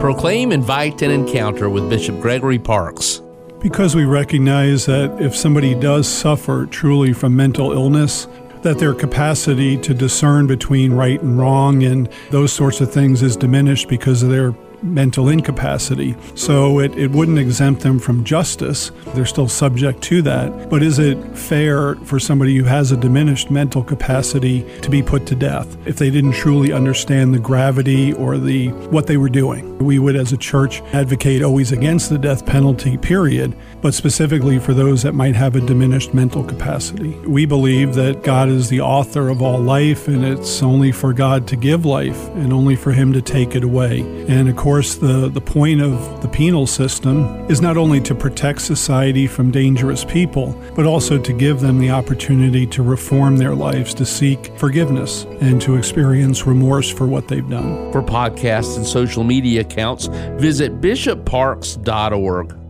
Proclaim, invite, and encounter with Bishop Gregory Parkes. Because we recognize that if somebody does suffer truly from mental illness, that their capacity to discern between right and wrong and those sorts of things is diminished because of their mental incapacity. So it, it wouldn't exempt them from justice. They're still subject to that. But is it fair for somebody who has a diminished mental capacity to be put to death if they didn't truly understand the gravity or the what they were doing? We would as a church advocate always against the death penalty period, but specifically for those that might have a diminished mental capacity. We believe that God is the author of all life and it's only for God to give life and only for him to take it away. And of course, the, the point of the penal system is not only to protect society from dangerous people, but also to give them the opportunity to reform their lives, to seek forgiveness, and to experience remorse for what they've done. For podcasts and social media accounts, visit bishopparkes.org.